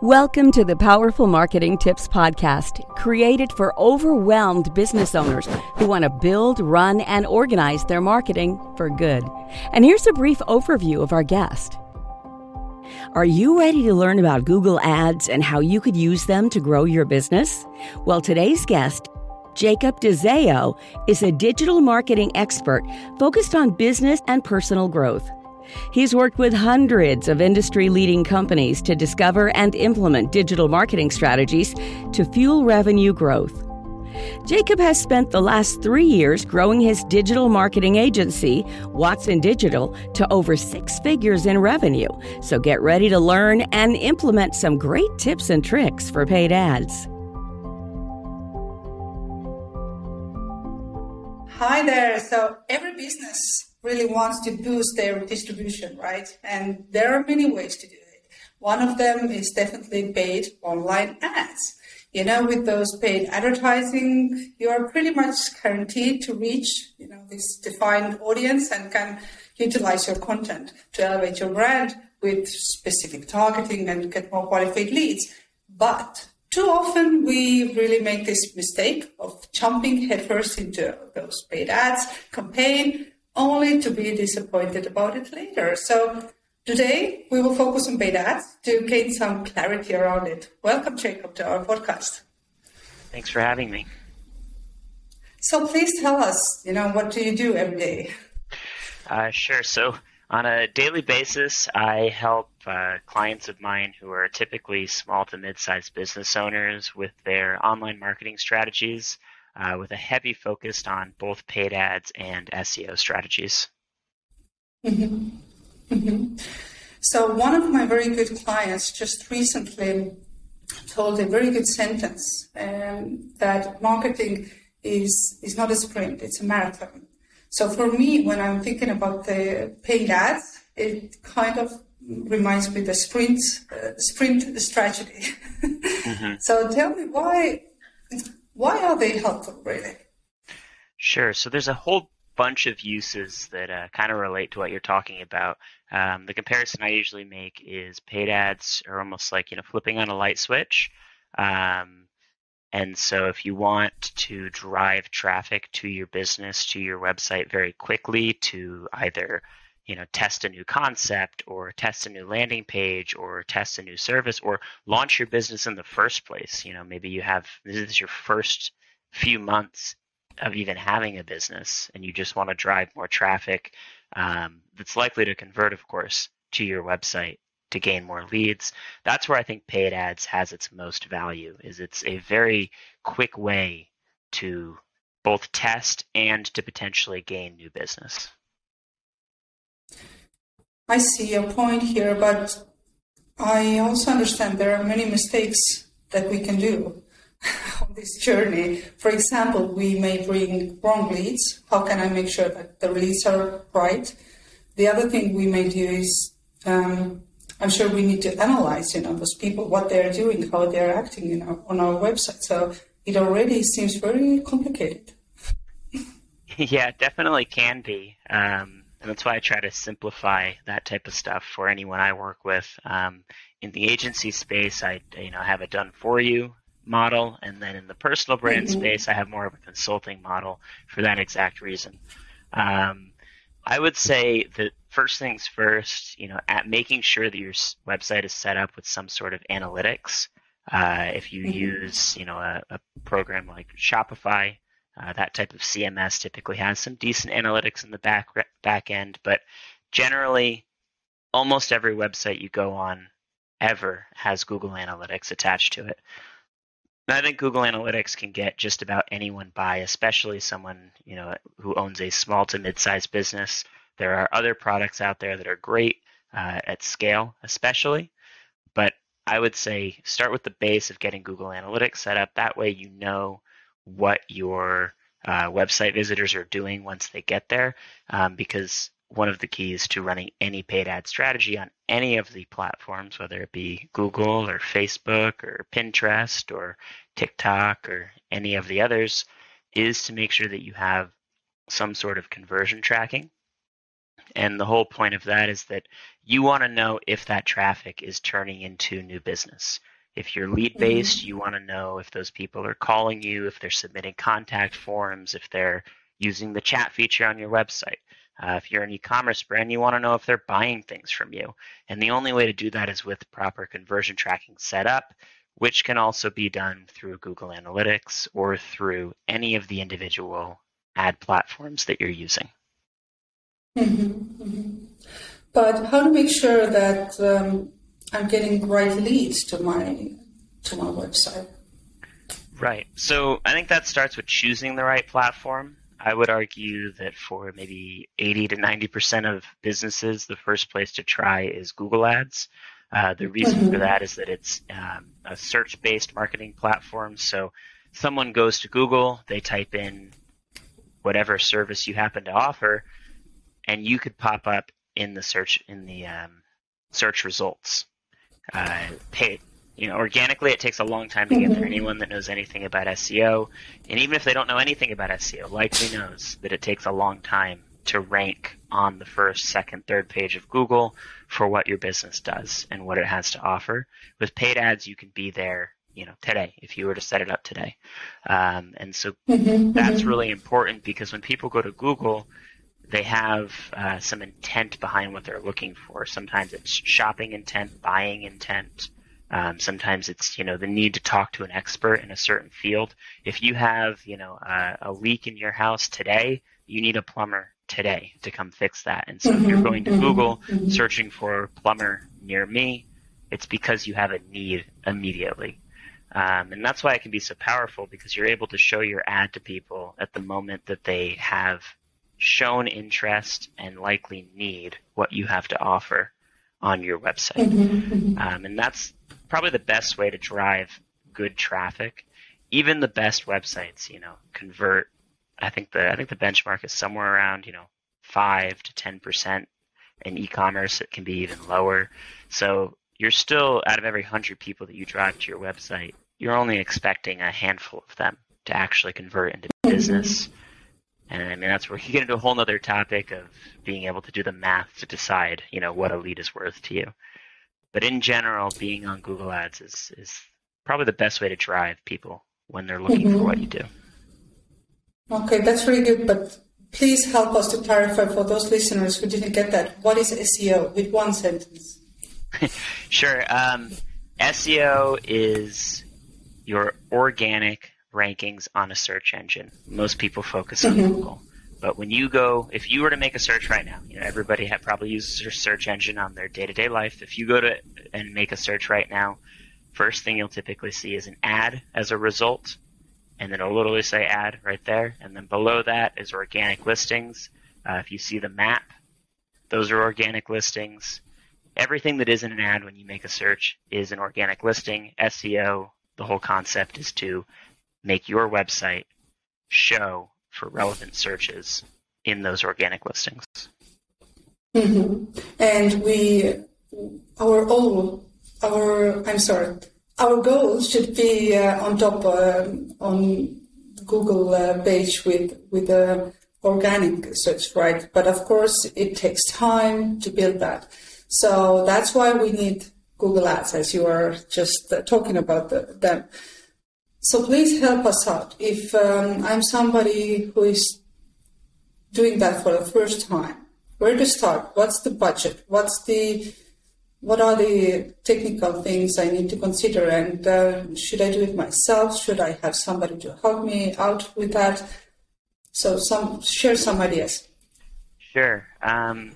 Welcome to the Powerful Marketing Tips Podcast, created for overwhelmed business owners who want to build, run, and organize their marketing for good. And here's a brief overview of our guest. Are you ready to learn about Google Ads and how you could use them to grow your business? Well, today's guest, Jacob Dazzeo, is a digital marketing expert focused on business and personal growth. He's worked with hundreds of industry leading companies to discover and implement digital marketing strategies to fuel revenue growth. Jacob has spent the last three years growing his digital marketing agency, Watson Digital, to over six figures in revenue. So get ready to learn and implement some great tips and tricks for paid ads. Hi there. So, every business really wants to boost their distribution, right? And there are many ways to do it. One of them is definitely paid online ads. You know, with those paid advertising, you are pretty much guaranteed to reach, you know, this defined audience and can utilize your content to elevate your brand with specific targeting and get more qualified leads. But too often we really make this mistake of jumping headfirst into those paid ads campaign only to be disappointed about it later. So today we will focus on paid ads to gain some clarity around it. Welcome, Jacob, to our podcast. Thanks for having me. So please tell us, you know, what do you do every day? Uh, sure. So on a daily basis, I help uh, clients of mine who are typically small to mid-sized business owners with their online marketing strategies uh, with a heavy focus on both paid ads and SEO strategies. Mm-hmm. Mm-hmm. So, one of my very good clients just recently told a very good sentence um, that marketing is, is not a sprint, it's a marathon. So, for me, when I'm thinking about the paid ads, it kind of reminds me the sprint uh, sprint strategy. mm-hmm. So, tell me why why are they helpful, really? Sure. So there's a whole bunch of uses that uh, kind of relate to what you're talking about. Um, the comparison I usually make is paid ads are almost like you know flipping on a light switch. Um, and so if you want to drive traffic to your business, to your website very quickly to either you know test a new concept or test a new landing page or test a new service or launch your business in the first place. You know maybe you have this is your first few months of even having a business and you just want to drive more traffic um, that's likely to convert of course to your website to gain more leads. That's where i think paid ads has its most value is it's a very quick way to both test and to potentially gain new business I see a point here, but I also understand there are many mistakes that we can do on this journey. For example, we may bring wrong leads. How can I make sure that the leads are right? The other thing we may do is, um, I'm sure we need to analyze, you know, those people, what they're doing, how they're acting, you know, on our website. So it already seems very complicated. yeah, definitely can be. Um, and that's why I try to simplify that type of stuff for anyone I work with. Um, in the agency space, I you know have a done for you model, and then in the personal brand mm-hmm. space, I have more of a consulting model for that exact reason. Um, I would say that first things first, you know, at making sure that your website is set up with some sort of analytics. Uh, if you mm-hmm. use, you know, a, a program like Shopify, uh, that type of CMS typically has some decent analytics in the back back end, but generally, almost every website you go on ever has Google Analytics attached to it. I think Google Analytics can get just about anyone by, especially someone you know who owns a small to mid-sized business. There are other products out there that are great uh, at scale, especially, but I would say start with the base of getting Google Analytics set up. That way, you know what your uh, website visitors are doing once they get there, um, because one of the keys to running any paid ad strategy on any of the platforms, whether it be Google or Facebook or Pinterest or TikTok or any of the others, is to make sure that you have some sort of conversion tracking. And the whole point of that is that you want to know if that traffic is turning into new business. If you're lead based, mm-hmm. you want to know if those people are calling you, if they're submitting contact forms, if they're using the chat feature on your website. Uh, if you're an e-commerce brand, you want to know if they're buying things from you. And the only way to do that is with proper conversion tracking set up, which can also be done through Google Analytics or through any of the individual ad platforms that you're using. Mm-hmm, mm-hmm. But how to make sure that um, I'm getting great leads to my to my website? Right. So I think that starts with choosing the right platform. I would argue that for maybe 80 to 90% of businesses, the first place to try is Google Ads. Uh, the reason mm-hmm. for that is that it's um, a search based marketing platform. So someone goes to Google, they type in whatever service you happen to offer, and you could pop up in the search in the um, search results. Uh, pay, you know, organically, it takes a long time to get there. Mm-hmm. Anyone that knows anything about SEO, and even if they don't know anything about SEO, likely knows that it takes a long time to rank on the first, second, third page of Google for what your business does and what it has to offer. With paid ads, you can be there, you know, today if you were to set it up today. Um, and so mm-hmm, that's mm-hmm. really important because when people go to Google, they have uh, some intent behind what they're looking for. Sometimes it's shopping intent, buying intent. Um, sometimes it's you know the need to talk to an expert in a certain field. If you have you know a, a leak in your house today, you need a plumber today to come fix that. And so mm-hmm, if you're going to mm-hmm, Google mm-hmm. searching for plumber near me, it's because you have a need immediately. Um, and that's why it can be so powerful because you're able to show your ad to people at the moment that they have shown interest and likely need what you have to offer on your website. Mm-hmm, mm-hmm. Um, and that's probably the best way to drive good traffic. Even the best websites, you know, convert. I think the I think the benchmark is somewhere around you know five to ten percent. In e-commerce, it can be even lower. So you're still out of every hundred people that you drive to your website, you're only expecting a handful of them to actually convert into mm-hmm. And I mean that's where you get into a whole other topic of being able to do the math to decide, you know, what a lead is worth to you. But in general, being on Google Ads is, is probably the best way to drive people when they're looking mm-hmm. for what you do. Okay, that's really good. But please help us to clarify for those listeners who didn't get that. What is SEO with one sentence? sure. Um, SEO is your organic rankings on a search engine. Most people focus on mm-hmm. Google. But when you go, if you were to make a search right now, you know everybody ha- probably uses their search engine on their day-to-day life. If you go to and make a search right now, first thing you'll typically see is an ad as a result, and then it'll literally say ad right there, and then below that is organic listings. Uh, if you see the map, those are organic listings. Everything that isn't an ad when you make a search is an organic listing. SEO, the whole concept is to make your website show for relevant searches in those organic listings. Mm-hmm. And we, our all, our, I'm sorry, our goal should be uh, on top uh, on Google uh, page with with a organic search, right? But of course, it takes time to build that. So that's why we need Google Ads, as you are just uh, talking about the, them. So please help us out. If um, I'm somebody who is doing that for the first time, where to start? What's the budget? What's the what are the technical things I need to consider? And uh, should I do it myself? Should I have somebody to help me out with that? So, some share some ideas. Sure. Um,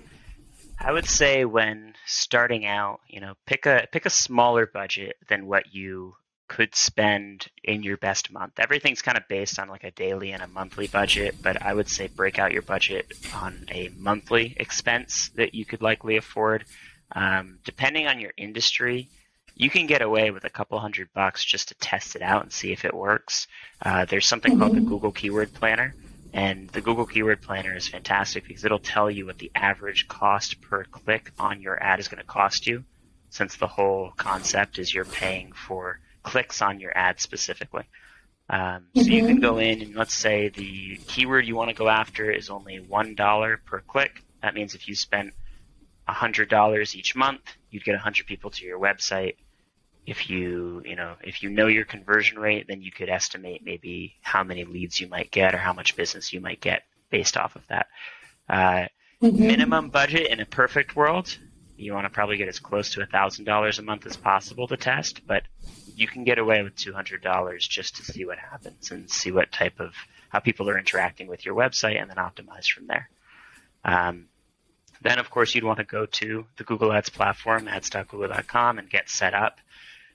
I would say when starting out, you know, pick a pick a smaller budget than what you could spend in your best month. Everything's kind of based on like a daily and a monthly budget, but I would say break out your budget on a monthly expense that you could likely afford. Um, depending on your industry, you can get away with a couple hundred bucks just to test it out and see if it works. Uh, there's something called the mm-hmm. Google Keyword Planner, and the Google Keyword Planner is fantastic because it'll tell you what the average cost per click on your ad is going to cost you, since the whole concept is you're paying for clicks on your ad specifically. Um, so mm-hmm. you can mm-hmm. go in and let's say the keyword you want to go after is only one dollar per click. That means if you spent $100 each month, you'd get 100 people to your website. If you, you know, if you know your conversion rate, then you could estimate maybe how many leads you might get or how much business you might get based off of that. Uh, mm-hmm. Minimum budget in a perfect world, you want to probably get as close to $1,000 a month as possible to test, but you can get away with $200 just to see what happens and see what type of, how people are interacting with your website and then optimize from there. Um, then, of course, you'd want to go to the Google Ads platform, ads.google.com, and get set up.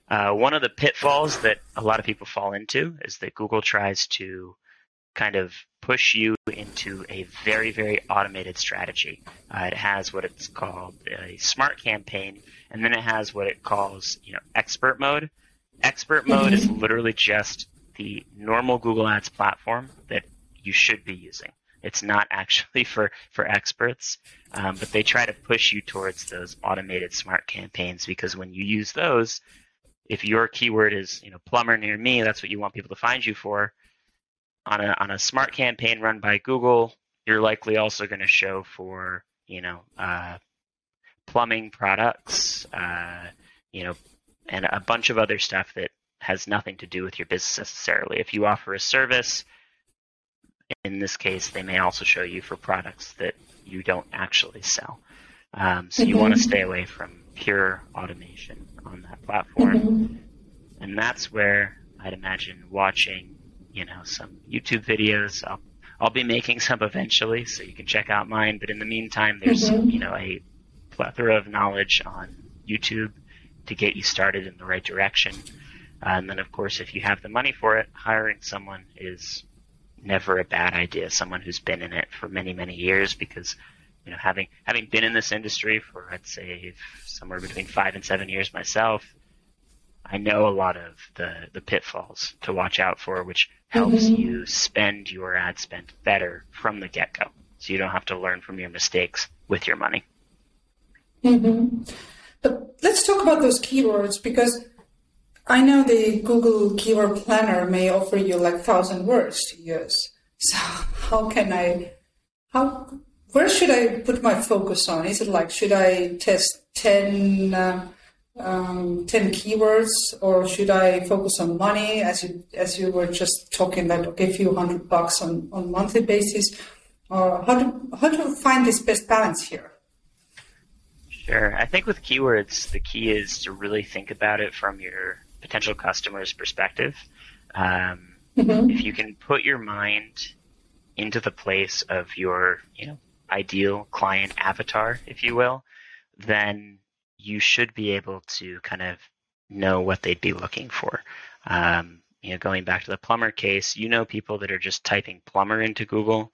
Uh, one of the pitfalls that a lot of people fall into is that Google tries to kind of push you into a very, very automated strategy. Uh, it has what it's called a smart campaign, and then it has what it calls, you know, expert mode. Expert mode is literally just the normal Google Ads platform that you should be using. It's not actually for, for experts, um, but they try to push you towards those automated smart campaigns because when you use those, if your keyword is you know plumber near me, that's what you want people to find you for. On a on a smart campaign run by Google, you're likely also going to show for you know uh, plumbing products, uh, you know, and a bunch of other stuff that has nothing to do with your business necessarily. If you offer a service, in this case, they may also show you for products that you don't actually sell. Um, so mm-hmm. you want to stay away from pure automation on that platform. Mm-hmm. And that's where I'd imagine watching, you know, some YouTube videos. I'll, I'll be making some eventually, so you can check out mine. But in the meantime, there's, mm-hmm. you know, a plethora of knowledge on YouTube to get you started in the right direction. Uh, and then, of course, if you have the money for it, hiring someone is never a bad idea. Someone who's been in it for many, many years, because you know, having having been in this industry for I'd say somewhere between five and seven years myself, I know a lot of the the pitfalls to watch out for, which helps mm-hmm. you spend your ad spend better from the get go, so you don't have to learn from your mistakes with your money. Mm-hmm. But let's talk about those keywords because I know the Google Keyword Planner may offer you like thousand words to use. So how can I, how, where should I put my focus on? Is it like, should I test 10, uh, um, 10 keywords or should I focus on money as you, as you were just talking that, okay, a few hundred bucks on, on monthly basis? Or how to, how to find this best balance here? Sure. I think with keywords, the key is to really think about it from your potential customer's perspective. Um, mm-hmm. If you can put your mind into the place of your, you know, ideal client avatar, if you will, then you should be able to kind of know what they'd be looking for. Um, you know, going back to the plumber case, you know people that are just typing plumber into Google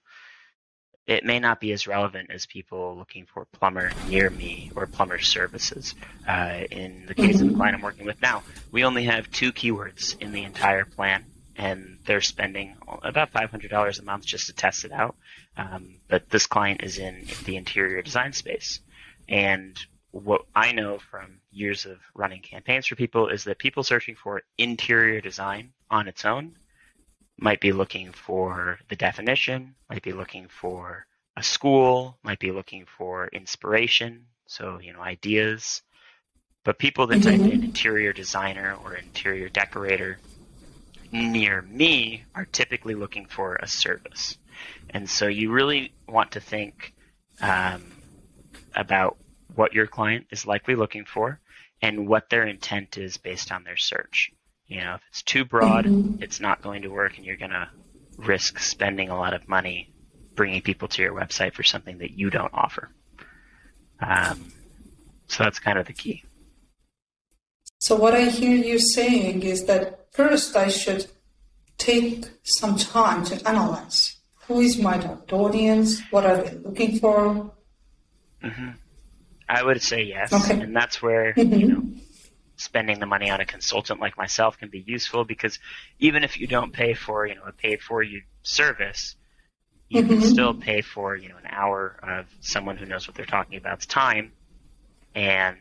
it may not be as relevant as people looking for plumber near me or plumber services. Uh, in the case of the client I'm working with now, we only have two keywords in the entire plan, and they're spending about $500 a month just to test it out. Um, but this client is in the interior design space. And what I know from years of running campaigns for people is that people searching for interior design on its own might be looking for the definition, might be looking for a school, might be looking for inspiration, so, you know, ideas. But people that mm-hmm. type in interior designer or interior decorator near me are typically looking for a service. And so you really want to think um, about what your client is likely looking for and what their intent is based on their search. You know, if it's too broad, mm-hmm. it's not going to work, and you're going to risk spending a lot of money bringing people to your website for something that you don't offer. Um, so that's kind of the key. So what I hear you saying is that first I should take some time to analyze who is my target audience, what are they looking for. Mm-hmm. I would say yes, okay. and that's where mm-hmm. you know spending the money on a consultant like myself can be useful because even if you don't pay for you know a paid for you service you mm-hmm. can still pay for you know an hour of someone who knows what they're talking about's time and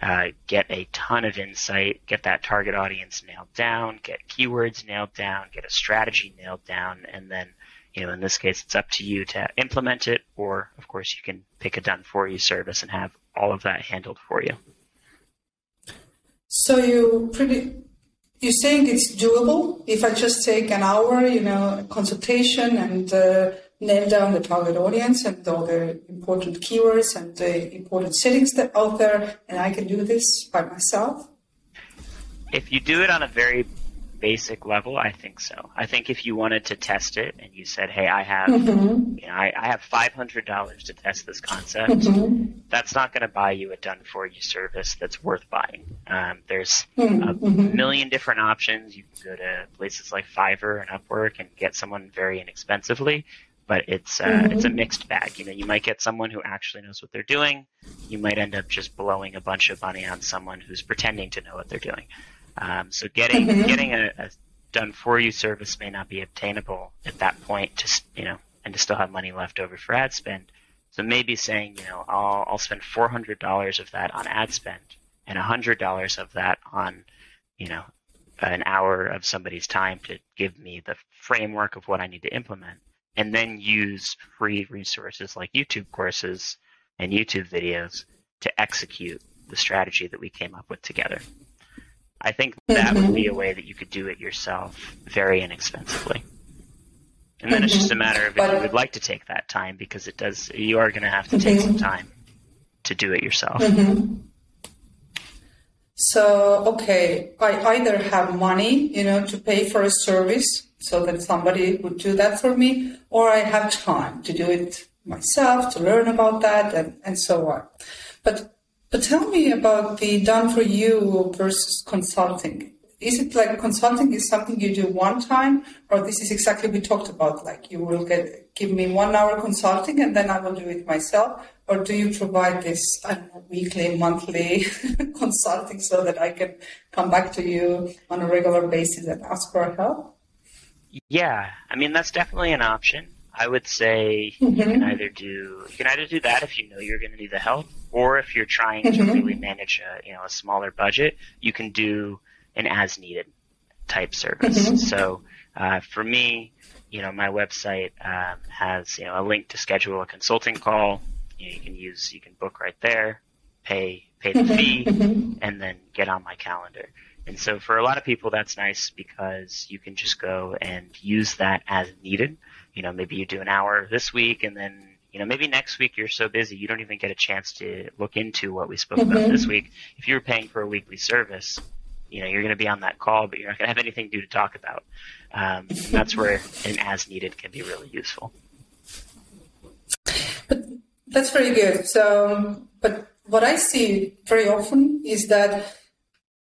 uh, get a ton of insight get that target audience nailed down get keywords nailed down get a strategy nailed down and then you know, in this case, it's up to you to implement it, or of course, you can pick a done for you service and have all of that handled for you. So you pretty, you're saying it's doable if I just take an hour, you know, consultation and uh, nail down the target audience and all the important keywords and the important settings that out there, and I can do this by myself. If you do it on a very basic level, I think so. I think if you wanted to test it and you said, "Hey, I have, mm-hmm. you know, I, I have five hundred dollars to test this concept," mm-hmm. that's not going to buy you a done for you service that's worth buying. Um, there's mm-hmm. a mm-hmm. million different options. You can go to places like Fiverr and Upwork and get someone very inexpensively, but it's uh, it's a mm-hmm. mixed bag. You know, you might get someone who actually knows what they're doing. You might end up just blowing a bunch of money on someone who's pretending to know what they're doing. Um, so getting mm-hmm. getting a, a, done for you service may not be obtainable at that point. To you know, and to still have money left over for ad spend. So maybe saying, you know, I'll, I'll spend four hundred dollars of that on ad spend and hundred dollars of that on, you know, an hour of somebody's time to give me the framework of what I need to implement, and then use free resources like YouTube courses and YouTube videos to execute the strategy that we came up with together. I think that mm-hmm. would be a way that you could do it yourself very inexpensively. And then mm-hmm. it's just a mm-hmm. matter of if you would like to take that time because it does you are going to have to take some mm-hmm. time to do it yourself. Mm-hmm. So, okay, I either have money, you know, to pay for a service so that somebody would do that for me, or I have time to do it myself, to learn about that and, and so on. But but tell me about the done for you versus consulting. Is it like consulting is something you do one time, or this is exactly we talked about? Like you will get give me one hour consulting and then I will do it myself, or do you provide this know, weekly, monthly consulting so that I can come back to you on a regular basis and ask for help? Yeah, I mean that's definitely an option. I would say mm-hmm. you can either do you can either do that if you know you're going to need the help, or if you're trying mm-hmm. to really manage a you know a smaller budget, you can do an as needed type service. Mm-hmm. So uh, for me, you know, my website um, has you know a link to schedule a consulting call. You, know, you can use you can book right there, pay pay the mm-hmm. fee, mm-hmm. and then get on my calendar. And so for a lot of people, that's nice because you can just go and use that as needed. You know, maybe you do an hour this week and then you know, maybe next week you're so busy you don't even get a chance to look into what we spoke mm-hmm. about this week. If you're paying for a weekly service, you know, you're going to be on that call, but you're not going to have anything new to talk about. Um, that's where an as needed can be really useful. But that's very good. So, but what I see very often is that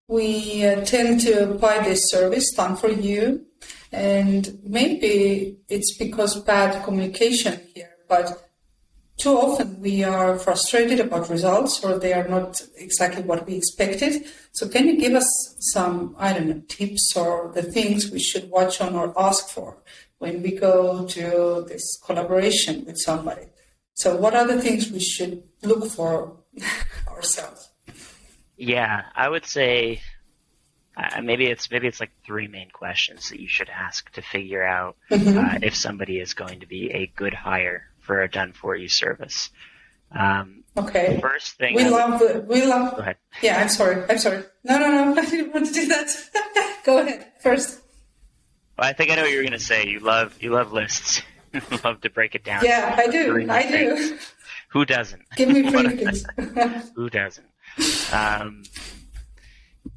we uh, tend to buy this service done for you, and maybe it's because bad communication here. But too often we are frustrated about results or they are not exactly what we expected. So can you give us some, I don't know, tips or the things we should watch on or ask for when we go to this collaboration with somebody? So what are the things we should look for ourselves? Yeah, I would say uh, maybe it's maybe it's like three main questions that you should ask to figure out mm-hmm. uh, if somebody is going to be a good hire for a done for you service. Um, okay. First thing. We love the, we love. Go ahead. Yeah, I'm sorry. I'm sorry. No, no, no. I didn't want to do that. go ahead first. Well, I think I know what you're going to say. You love you love lists. love to break it down. Yeah, I do. I do. Who doesn't? Give me free Who doesn't? Um,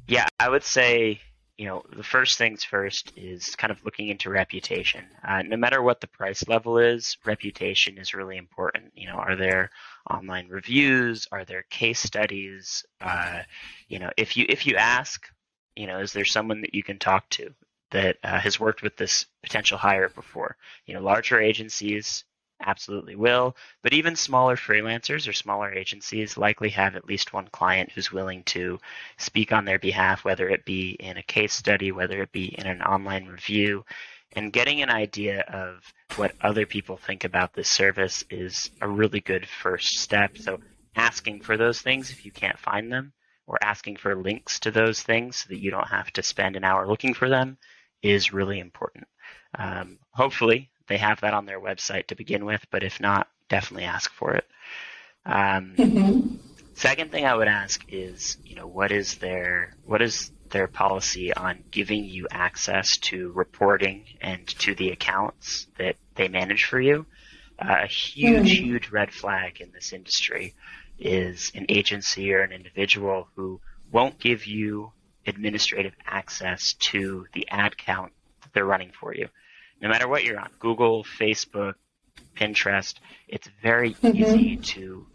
yeah, I would say you know, the first things first is kind of looking into reputation. Uh, no matter what the price level is, reputation is really important. You know, are there online reviews? Are there case studies? Uh, you know, if you if you ask, you know, is there someone that you can talk to that uh, has worked with this potential hire before? You know, larger agencies absolutely will. But even smaller freelancers or smaller agencies likely have at least one client who's willing to speak on their behalf, whether it be in a case study, whether it be in an online review. And getting an idea of what other people think about this service is a really good first step. So asking for those things if you can't find them, or asking for links to those things so that you don't have to spend an hour looking for them is really important. Um, hopefully, they have that on their website to begin with, but if not, definitely ask for it. Um, Mm-hmm. Second thing I would ask is, you know, what is their what is their policy on giving you access to reporting and to the accounts that they manage for you? Uh, a huge, Mhm. huge red flag in this industry is an agency or an individual who won't give you administrative access to the ad count that they're running for you. No matter what you're on, Google, Facebook, Pinterest, it's very Mhm. easy to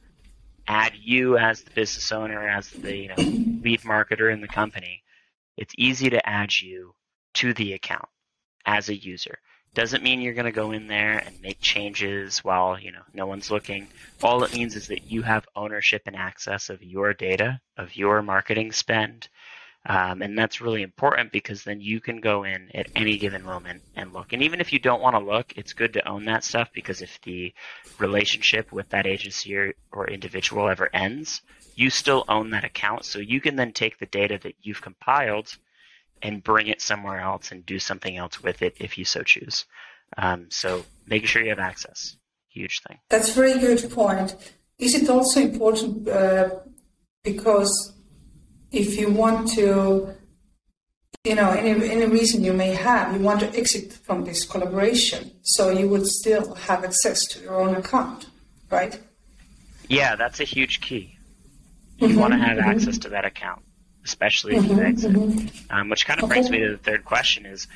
add you as the business owner, as the you know, lead marketer in the company. It's easy to add you to the account as a user. Doesn't mean you're going to go in there and make changes while you know no one's looking. All it means is that you have ownership and access of your data, of your marketing spend, um, and that's really important because then you can go in at any given moment and look. And even if you don't want to look, it's good to own that stuff because if the relationship with that agency or, or individual ever ends, you still own that account. So you can then take the data that you've compiled and bring it somewhere else and do something else with it if you so choose. Um, so making sure you have access, huge thing. That's a very good point. Is it also important uh, because if you want to, you know, any, any reason you may have, you want to exit from this collaboration, so you would still have access to your own account, right? Yeah, that's a huge key. You want to have access to that account, especially if you exit. Um, which kind of brings me to the third question: is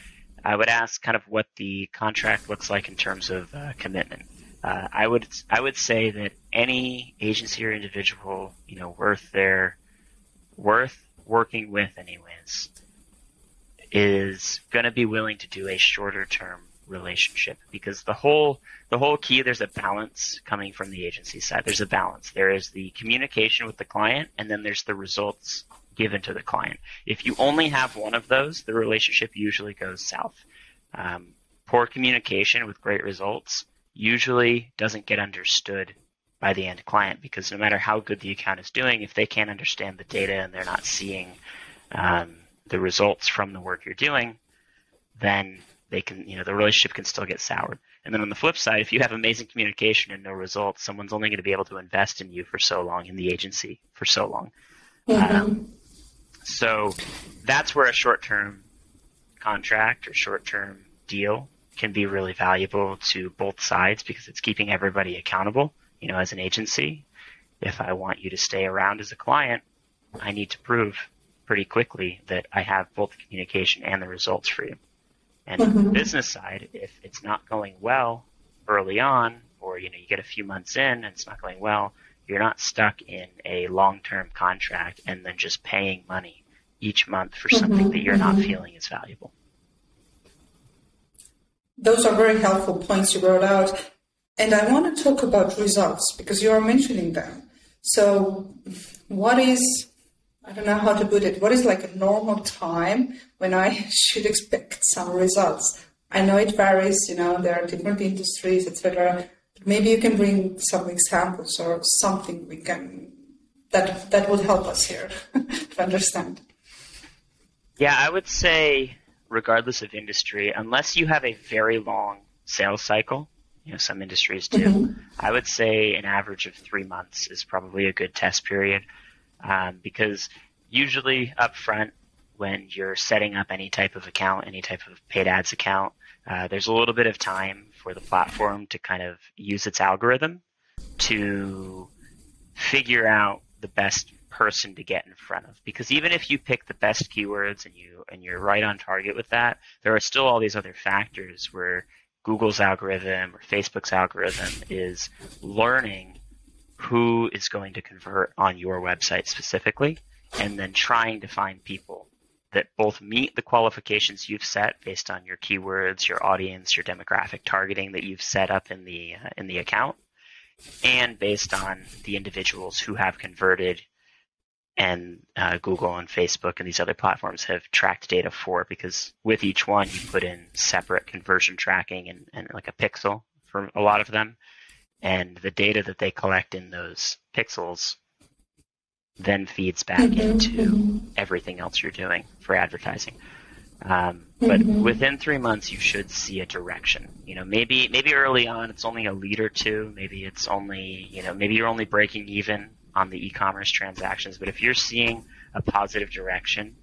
I would ask kind of what the contract looks like in terms of uh, commitment. Uh, I would I would say that any agency or individual, you know, worth their worth working with, anyways, is going to be willing to do a shorter term relationship. Because the whole the whole key there's a balance coming from the agency side. There's a balance. There is the communication with the client and then there's the results given to the client. If you only have one of those the relationship usually goes south. Um, poor communication with great results usually doesn't get understood by the end client because no matter how good the account is doing if they can't understand the data and they're not seeing um, the results from the work you're doing then they can, you know, the relationship can still get soured. And then on the flip side, if you have amazing communication and no results, someone's only going to be able to invest in you for so long, in the agency for so long. Um, so that's where a short-term contract or short-term deal can be really valuable to both sides because it's keeping everybody accountable. You know, as an agency, if I want you to stay around as a client, I need to prove pretty quickly that I have both the communication and the results for you. And on the mm-hmm. business side, if it's not going well early on, or you know you get a few months in and it's not going well, you're not stuck in a long-term contract and then just paying money each month for mm-hmm. something that you're not mm-hmm. feeling is valuable. Those are very helpful points you brought out. And I want to talk about results because you are mentioning them. So, what is, I don't know how to put it, what is like a normal time when I should expect some results? I know it varies, you know, there are different industries, etc. Maybe you can bring some examples or something we can that that would help us here to understand. Yeah, I would say, regardless of industry, unless you have a very long sales cycle, you know, some industries do, I would say an average of three months is probably a good test period. Um, because usually up front, when you're setting up any type of account, any type of paid ads account, uh, there's a little bit of time for the platform to kind of use its algorithm to figure out the best person to get in front of because even if you pick the best keywords and you and you're right on target with that there are still all these other factors where Google's algorithm or Facebook's algorithm is learning who is going to convert on your website specifically and then trying to find people that both meet the qualifications you've set based on your keywords, your audience, your demographic targeting that you've set up in the uh, in the account and based on the individuals who have converted and uh, Google and Facebook and these other platforms have tracked data for because with each one you put in separate conversion tracking and, and like a pixel for a lot of them and the data that they collect in those pixels then feeds back into everything else you're doing for advertising Um, but mm-hmm. within three months, you should see a direction. You know, maybe maybe early on it's only a lead or two. Maybe it's only you know maybe you're only breaking even on the e-commerce transactions. But if you're seeing a positive direction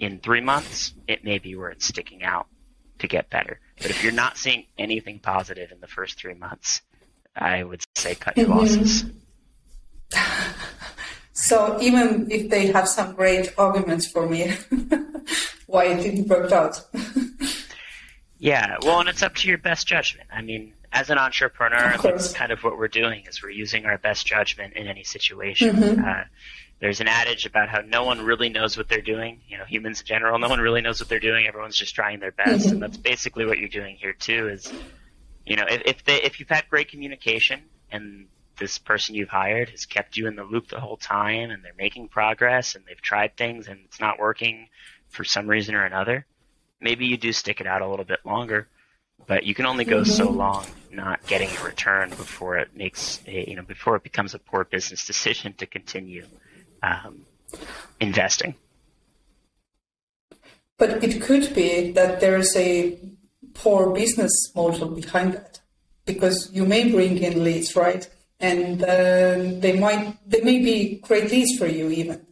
in three months, it may be where it's sticking out to get better. But if you're not seeing anything positive in the first three months, I would say cut your mm-hmm. losses. So even if they have some great arguments for me, why it didn't work out. yeah, well, and it's up to your best judgment. I mean, as an entrepreneur, that's kind of what we're doing is we're using our best judgment in any situation. Mm-hmm. Uh, there's an adage about how no one really knows what they're doing. You know, humans in general, no one really knows what they're doing. Everyone's just trying their best, mm-hmm. and that's basically what you're doing here too. Is you know, if if, they, if you've had great communication and this person you've hired has kept you in the loop the whole time and they're making progress and they've tried things and it's not working for some reason or another, maybe you do stick it out a little bit longer. But you can only go mm-hmm. so long not getting a return before it makes a, you know before it becomes a poor business decision to continue um, investing. But it could be that there's a poor business model behind that because you may bring in leads, right? and uh, they might they may be great leads for you even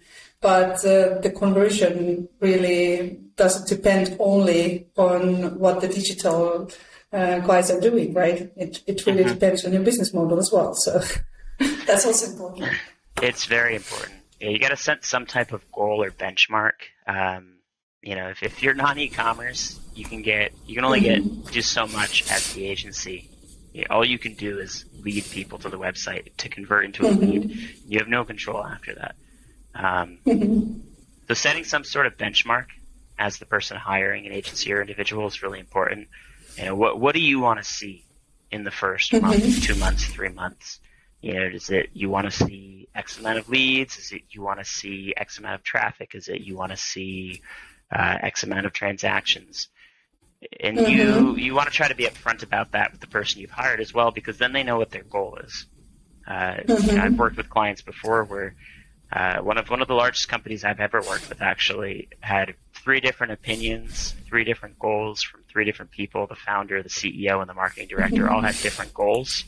but uh, the conversion really doesn't depend only on what the digital uh, guys are doing right it, it really mm-hmm. depends on your business model as well so that's also important it's very important yeah, you got to set some type of goal or benchmark um, you know if, if you're non e-commerce you can get you can only mm-hmm. get just so much as the agency all you can do is lead people to the website to convert into a mm-hmm. lead. You have no control after that. Um. So setting some sort of benchmark as the person hiring an agency or individual is really important. You know, what what do you want to see in the 1st mm-hmm. month, two months, three months? You know, is it you want to see X amount of leads? Is it you want to see X amount of traffic? Is it you want to see uh, X amount of transactions? and mm-hmm. you you want to try to be upfront about that with the person you've hired as well, because then they know what their goal is. Uh, mm-hmm. you know, I've worked with clients before where uh, one of one of the largest companies I've ever worked with actually had three different opinions, three different goals from three different people. The founder, the CEO, and the marketing director all had different goals,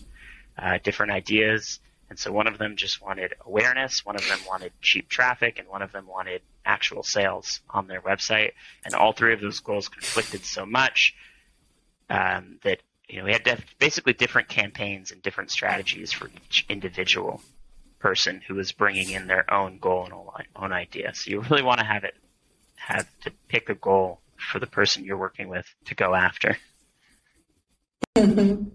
uh, different ideas, and so one of them just wanted awareness, one of them wanted cheap traffic, and one of them wanted actual sales on their website. And all three of those goals conflicted so much um, that you know we had basically different campaigns and different strategies for each individual person who is bringing in their own goal and own idea. So you really want to have it have to pick a goal for the person you're working with to go after. Mm-hmm.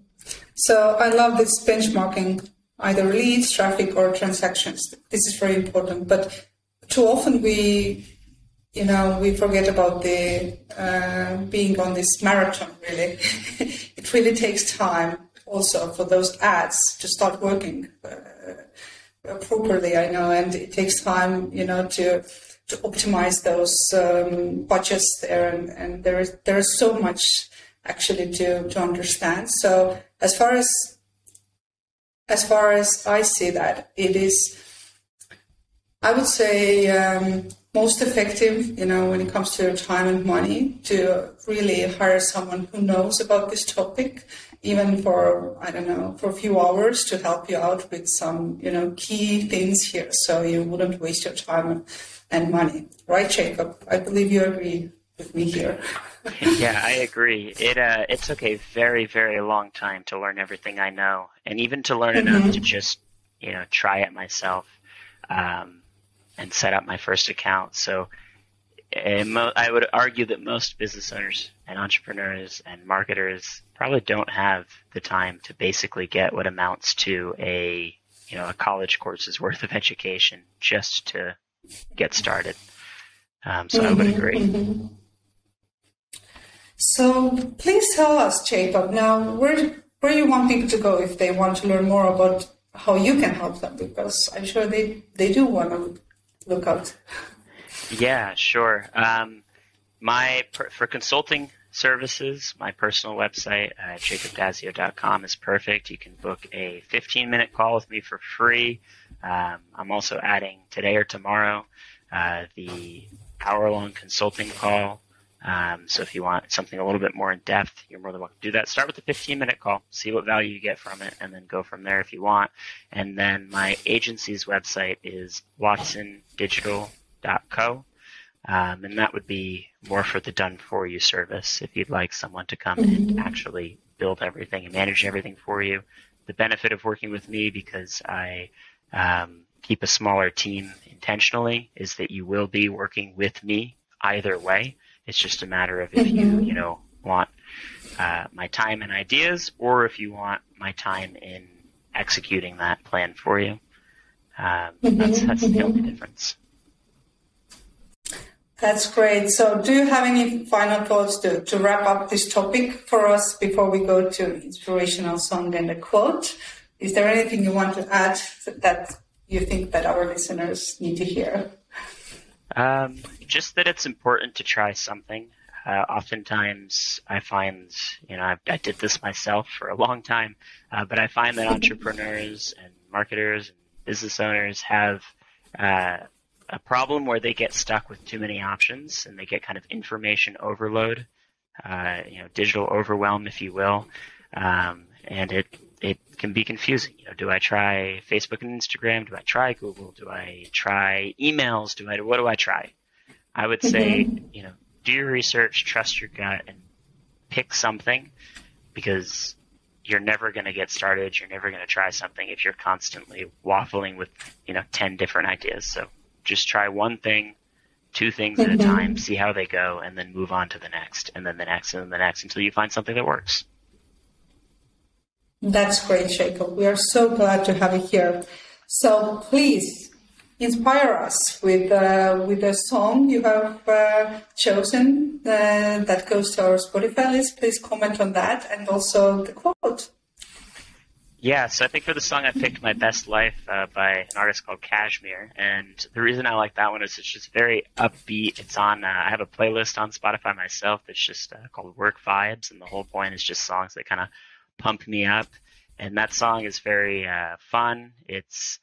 So I love this benchmarking either leads, traffic, or transactions. This is very important. But too often we, you know, we forget about the uh, being on this marathon. Really, it really takes time also for those ads to start working uh, properly. I know, and it takes time, you know, to to optimize those um, budgets there, and, and there is there is so much actually to to understand. So as far as as far as I see that, it is, I would say, um, most effective, you know, when it comes to time and money, to really hire someone who knows about this topic, even for, I don't know, for a few hours to help you out with some, you know, key things here so you wouldn't waste your time and money. Right, Jacob? I believe you agree with me here. yeah, I agree. It uh, it took a very very long time to learn everything I know, and even to learn mm-hmm. enough to just you know try it myself, um, and set up my first account. So. Mo- I would argue that most business owners and entrepreneurs and marketers probably don't have the time to basically get what amounts to a you know a college course's worth of education just to get started. Um, so mm-hmm, I would mm-hmm. agree. Mm-hmm. So please tell us, Jacob, now where where you want people to go if they want to learn more about how you can help them, because I'm sure they, they do want to look out. Yeah, sure. Um, my for consulting services, my personal website, uh, jacobdazzeo.com is perfect. You can book a 15 minute call with me for free. Um, I'm also adding today or tomorrow uh, the hour long consulting call Um, so if you want something a little bit more in depth, you're more than welcome to do that. Start with a 15 minute call, see what value you get from it, and then go from there if you want. And then my agency's website is watsondigital.co. Um, and that would be more for the done for you service if you'd like someone to come mm-hmm. and actually build everything and manage everything for you. The benefit of working with me because I um, keep a smaller team intentionally is that you will be working with me either way. It's just a matter of if you, mm-hmm. you know, want uh, my time and ideas or if you want my time in executing that plan for you. Um, that's, that's the only difference. That's great. So, do you have any final thoughts to, to wrap up this topic for us before we go to inspirational song and a quote? Is there anything you want to add that you think that our listeners need to hear? Um, just that it's important to try something. Uh, oftentimes, I find, you know, I, I, did this myself for a long time, uh, but I find that entrepreneurs and marketers and business owners have uh, a problem where they get stuck with too many options and they get kind of information overload, uh, you know, digital overwhelm, if you will, um, and it it can be confusing. You know, do I try Facebook and Instagram? Do I try Google? Do I try emails? Do I what do I try? I would say, mm-hmm. you know, do your research, trust your gut, and pick something because you're never going to get started. You're never going to try something if you're constantly waffling with, you know, 10 different ideas. So just try one thing, two things at a mm-hmm. time, see how they go, and then move on to the next, and then the next, and then the next until you find something that works. That's great, Jacob. We are so glad to have you here. So please inspire us with uh, with a song you have uh, chosen uh, that goes to our Spotify list. Please comment on that and also the quote. Yeah, so I think for the song I picked "My Best Life" uh, by an artist called KSHMR, and the reason I like that one is it's just very upbeat. It's on. Uh, I have a playlist on Spotify myself that's just uh, called Work Vibes, and the whole point is just songs that kind of pump me up. And that song is very uh, fun. It's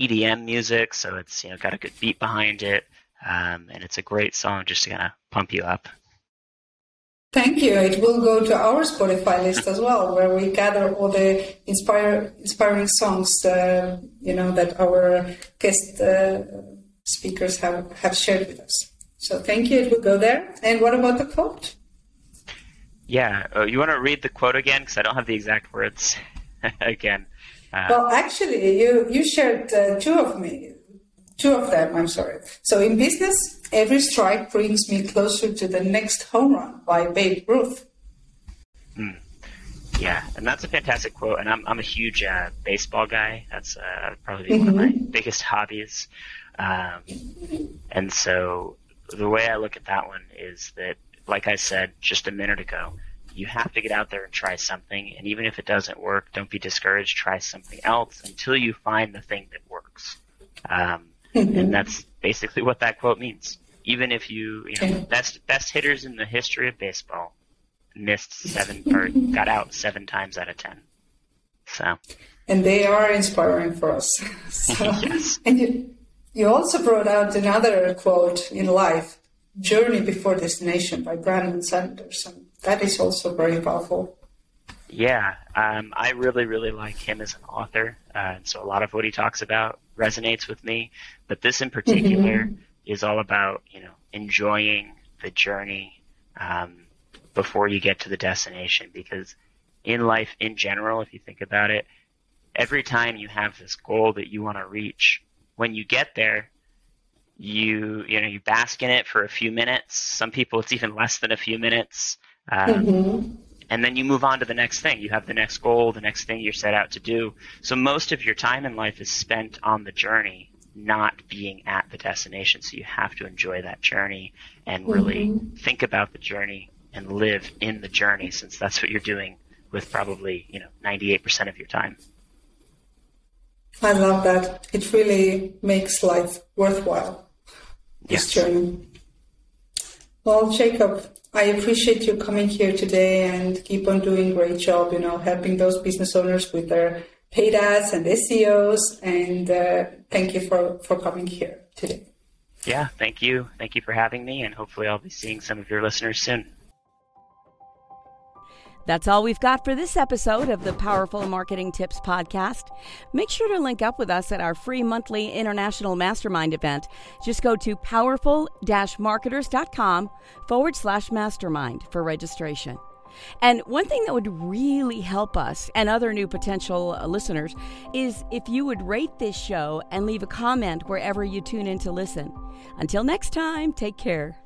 EDM music, so it's you know got a good beat behind it, um, and it's a great song just to kind of pump you up. Thank you. It will go to our Spotify list as well, where we gather all the inspire, inspiring songs, uh, you know, that our guest uh, speakers have, have shared with us. So thank you. It will go there. And what about the quote? Yeah. Oh, you want to read the quote again? Because I don't have the exact words again. Uh, well, actually, you, you shared uh, two of me, two of them, I'm sorry. So in business, every strike brings me closer to the next home run by Babe Ruth. Hmm. Yeah, and that's a fantastic quote. And I'm, I'm a huge uh, baseball guy. That's uh, probably mm-hmm. one of my mm-hmm. biggest hobbies. Um, and so the way I look at that one is that, like I said just a minute ago, you have to get out there and try something. And even if it doesn't work, don't be discouraged. Try something else until you find the thing that works. Um, Mm-hmm. And that's basically what that quote means. Even if you, you know, best best hitters in the history of baseball missed seven or got out seven times out of ten. So. And they are inspiring for us. So, yes. And you, you also brought out another quote in life, "Journey Before Destination" by Brandon Sanderson. That is also very powerful. Yeah, um, I really, really like him as an author, uh, and so a lot of what he talks about resonates with me. But this in particular mm-hmm. is all about you know enjoying the journey um, before you get to the destination. Because in life, in general, if you think about it, every time you have this goal that you want to reach, when you get there, you you know you bask in it for a few minutes. Some people, it's even less than a few minutes. Um, mm-hmm and then you move on to the next thing. You have the next goal, the next thing you're set out to do. So most of your time in life is spent on the journey, not being at the destination. So you have to enjoy that journey and really mm-hmm. think about the journey and live in the journey since that's what you're doing with probably, you know, 98% of your time. I love that. It really makes life worthwhile. This yes. journey. Well, Jacob, I appreciate you coming here today and keep on doing great job, you know, helping those business owners with their paid ads and SEOs. And uh, thank you for, for coming here today. Yeah, thank you. Thank you for having me, and hopefully, I'll be seeing some of your listeners soon. That's all we've got for this episode of the Powerful Marketing Tips Podcast. Make sure to link up with us at our free monthly international mastermind event. Just go to powerful marketers.com forward slash mastermind for registration. And one thing that would really help us and other new potential listeners is if you would rate this show and leave a comment wherever you tune in to listen. Until next time, take care.